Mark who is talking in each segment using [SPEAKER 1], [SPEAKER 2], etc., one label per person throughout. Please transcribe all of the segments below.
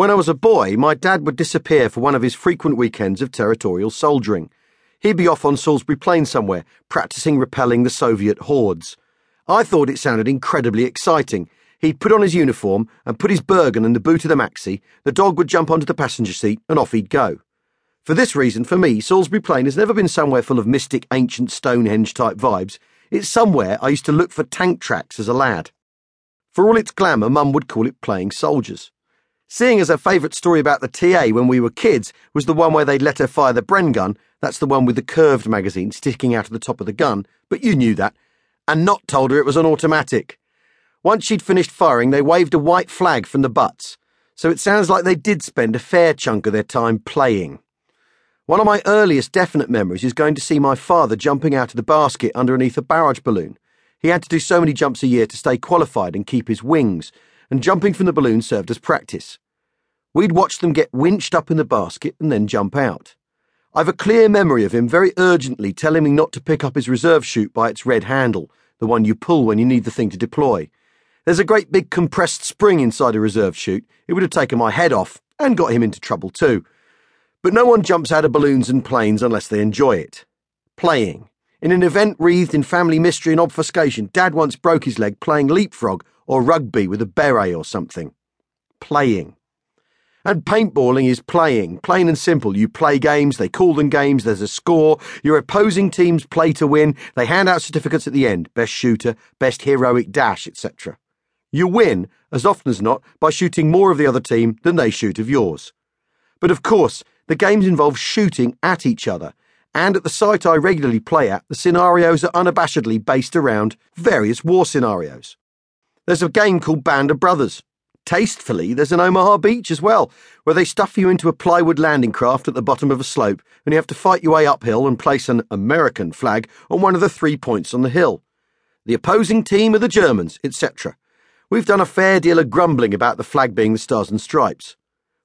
[SPEAKER 1] When I was a boy, my dad would disappear for one of his frequent weekends of territorial soldiering. He'd be off on Salisbury Plain somewhere, practicing repelling the Soviet hordes. I thought it sounded incredibly exciting. He'd put on his uniform and put his Bergen in the boot of the maxi, the dog would jump onto the passenger seat, and off he'd go. For this reason, for me, Salisbury Plain has never been somewhere full of mystic, ancient Stonehenge type vibes. It's somewhere I used to look for tank tracks as a lad. For all its glamour, Mum would call it playing soldiers. Seeing as her favourite story about the TA when we were kids was the one where they'd let her fire the Bren gun, that's the one with the curved magazine sticking out of the top of the gun, but you knew that, and not told her it was an automatic. Once she'd finished firing, they waved a white flag from the butts, so it sounds like they did spend a fair chunk of their time playing. One of my earliest definite memories is going to see my father jumping out of the basket underneath a barrage balloon. He had to do so many jumps a year to stay qualified and keep his wings, and jumping from the balloon served as practice. We'd watch them get winched up in the basket and then jump out. I've a clear memory of him very urgently telling me not to pick up his reserve chute by its red handle, the one you pull when you need the thing to deploy. There's a great big compressed spring inside a reserve chute. It would have taken my head off and got him into trouble too. But no one jumps out of balloons and planes unless they enjoy it. Playing. In an event wreathed in family mystery and obfuscation, Dad once broke his leg playing leapfrog or rugby with a beret or something. Playing. And paintballing is playing, plain and simple. You play games, they call them games, there's a score, your opposing teams play to win, they hand out certificates at the end best shooter, best heroic dash, etc. You win, as often as not, by shooting more of the other team than they shoot of yours. But of course, the games involve shooting at each other, and at the site I regularly play at, the scenarios are unabashedly based around various war scenarios. There's a game called Band of Brothers, Tastefully, there's an Omaha Beach as well, where they stuff you into a plywood landing craft at the bottom of a slope, and you have to fight your way uphill and place an American flag on one of the three points on the hill. The opposing team are the Germans, etc. We've done a fair deal of grumbling about the flag being the Stars and Stripes.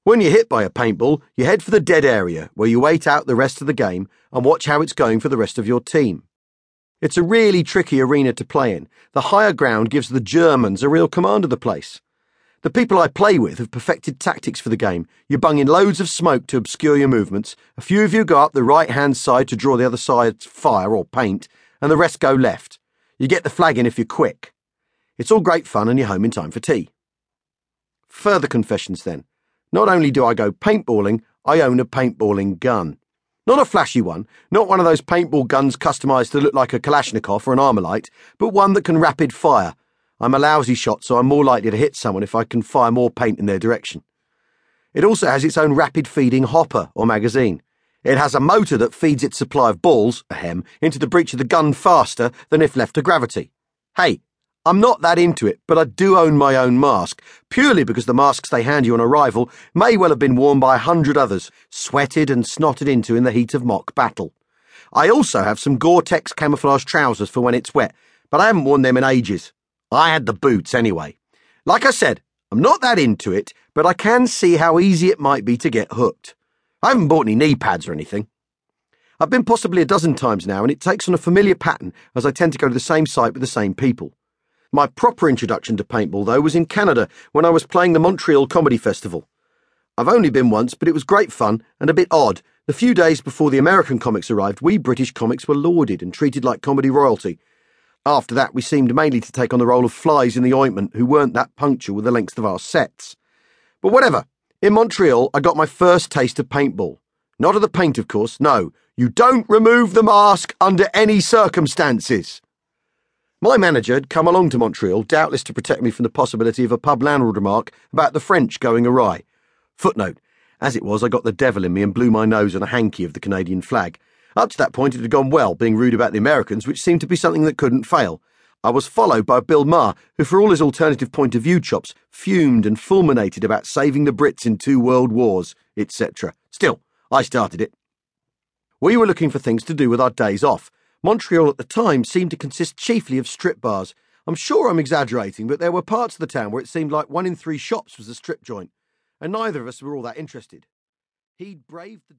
[SPEAKER 1] When you're hit by a paintball, you head for the dead area, where you wait out the rest of the game and watch how it's going for the rest of your team. It's a really tricky arena to play in. The higher ground gives the Germans a real command of the place. The people I play with have perfected tactics for the game. You bung in loads of smoke to obscure your movements, a few of you go up the right hand side to draw the other side's fire or paint, and the rest go left. You get the flag in if you're quick. It's all great fun and you're home in time for tea. Further confessions then. Not only do I go paintballing, I own a paintballing gun. Not a flashy one, not one of those paintball guns customised to look like a Kalashnikov or an Armalite, but one that can rapid fire I'm a lousy shot, so I'm more likely to hit someone if I can fire more paint in their direction. It also has its own rapid feeding hopper or magazine. It has a motor that feeds its supply of balls, ahem, into the breech of the gun faster than if left to gravity. Hey, I'm not that into it, but I do own my own mask, purely because the masks they hand you on arrival may well have been worn by a hundred others, sweated and snotted into in the heat of mock battle. I also have some Gore-Tex camouflage trousers for when it's wet, but I haven't worn them in ages. I had the boots anyway. Like I said, I'm not that into it, but I can see how easy it might be to get hooked. I haven't bought any knee pads or anything. I've been possibly a dozen times now, and it takes on a familiar pattern as I tend to go to the same site with the same people. My proper introduction to paintball, though, was in Canada when I was playing the Montreal Comedy Festival. I've only been once, but it was great fun and a bit odd. The few days before the American comics arrived, we British comics were lauded and treated like comedy royalty, after that, we seemed mainly to take on the role of flies in the ointment who weren't that punctual with the length of our sets. But whatever. In Montreal, I got my first taste of paintball. Not of the paint, of course. No, you don't remove the mask under any circumstances. My manager had come along to Montreal, doubtless to protect me from the possibility of a pub landlord remark about the French going awry. Footnote. As it was, I got the devil in me and blew my nose on a hanky of the Canadian flag. Up to that point, it had gone well, being rude about the Americans, which seemed to be something that couldn't fail. I was followed by Bill Maher, who, for all his alternative point of view chops, fumed and fulminated about saving the Brits in two world wars, etc. Still, I started it. We were looking for things to do with our days off. Montreal at the time seemed to consist chiefly of strip bars. I'm sure I'm exaggerating, but there were parts of the town where it seemed like one in three shops was a strip joint, and neither of us were all that interested. He'd braved the